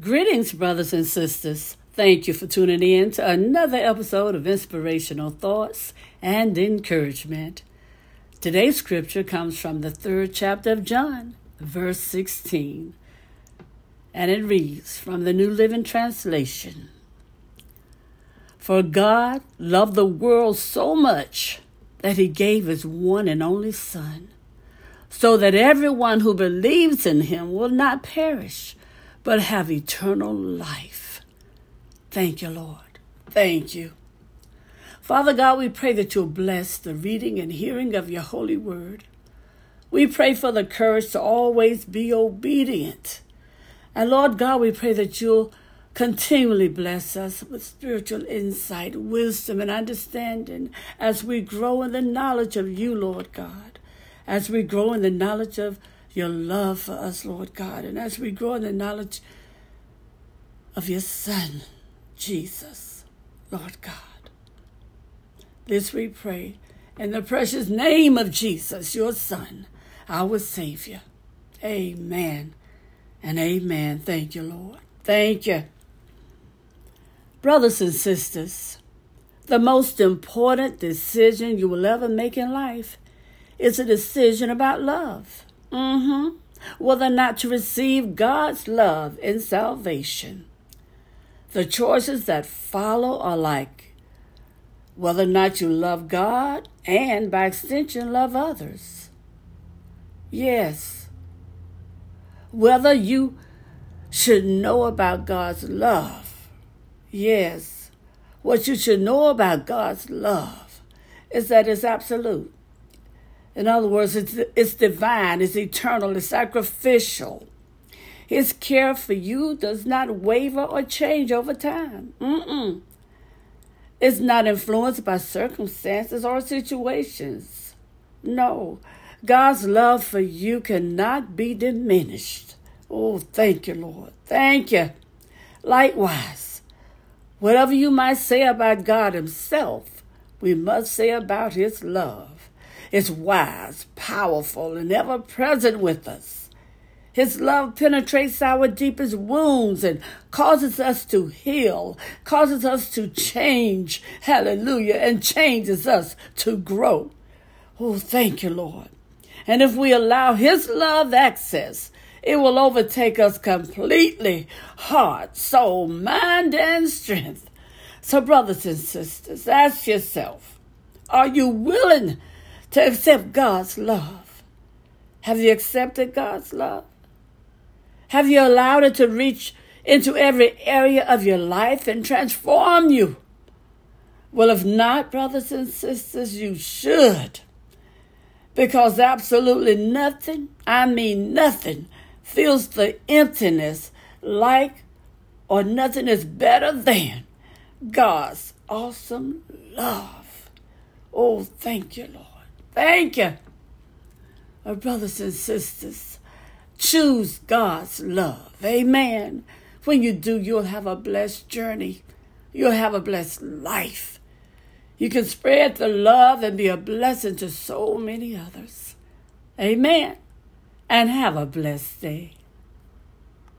Greetings, brothers and sisters. Thank you for tuning in to another episode of Inspirational Thoughts and Encouragement. Today's scripture comes from the third chapter of John, verse 16, and it reads from the New Living Translation For God loved the world so much that he gave his one and only Son, so that everyone who believes in him will not perish but have eternal life. Thank you, Lord. Thank you. Father God, we pray that you'll bless the reading and hearing of your holy word. We pray for the courage to always be obedient. And Lord God, we pray that you'll continually bless us with spiritual insight, wisdom, and understanding as we grow in the knowledge of you, Lord God, as we grow in the knowledge of your love for us, Lord God, and as we grow in the knowledge of your Son, Jesus, Lord God. This we pray in the precious name of Jesus, your Son, our Savior. Amen and amen. Thank you, Lord. Thank you. Brothers and sisters, the most important decision you will ever make in life is a decision about love. Mm-hmm. Whether or not to receive God's love and salvation. The choices that follow are like whether or not you love God and, by extension, love others. Yes. Whether you should know about God's love. Yes. What you should know about God's love is that it's absolute. In other words, it's, it's divine, it's eternal, it's sacrificial. His care for you does not waver or change over time. Mm-mm. It's not influenced by circumstances or situations. No, God's love for you cannot be diminished. Oh, thank you, Lord. Thank you. Likewise, whatever you might say about God Himself, we must say about His love is wise, powerful, and ever present with us. His love penetrates our deepest wounds and causes us to heal, causes us to change, hallelujah, and changes us to grow. Oh, thank you, Lord. And if we allow His love access, it will overtake us completely heart, soul, mind, and strength. So, brothers and sisters, ask yourself are you willing to accept God's love. Have you accepted God's love? Have you allowed it to reach into every area of your life and transform you? Well, if not, brothers and sisters, you should. Because absolutely nothing, I mean nothing, fills the emptiness like or nothing is better than God's awesome love. Oh, thank you, Lord. Thank you. Our brothers and sisters, choose God's love. Amen. When you do, you'll have a blessed journey. You'll have a blessed life. You can spread the love and be a blessing to so many others. Amen. And have a blessed day.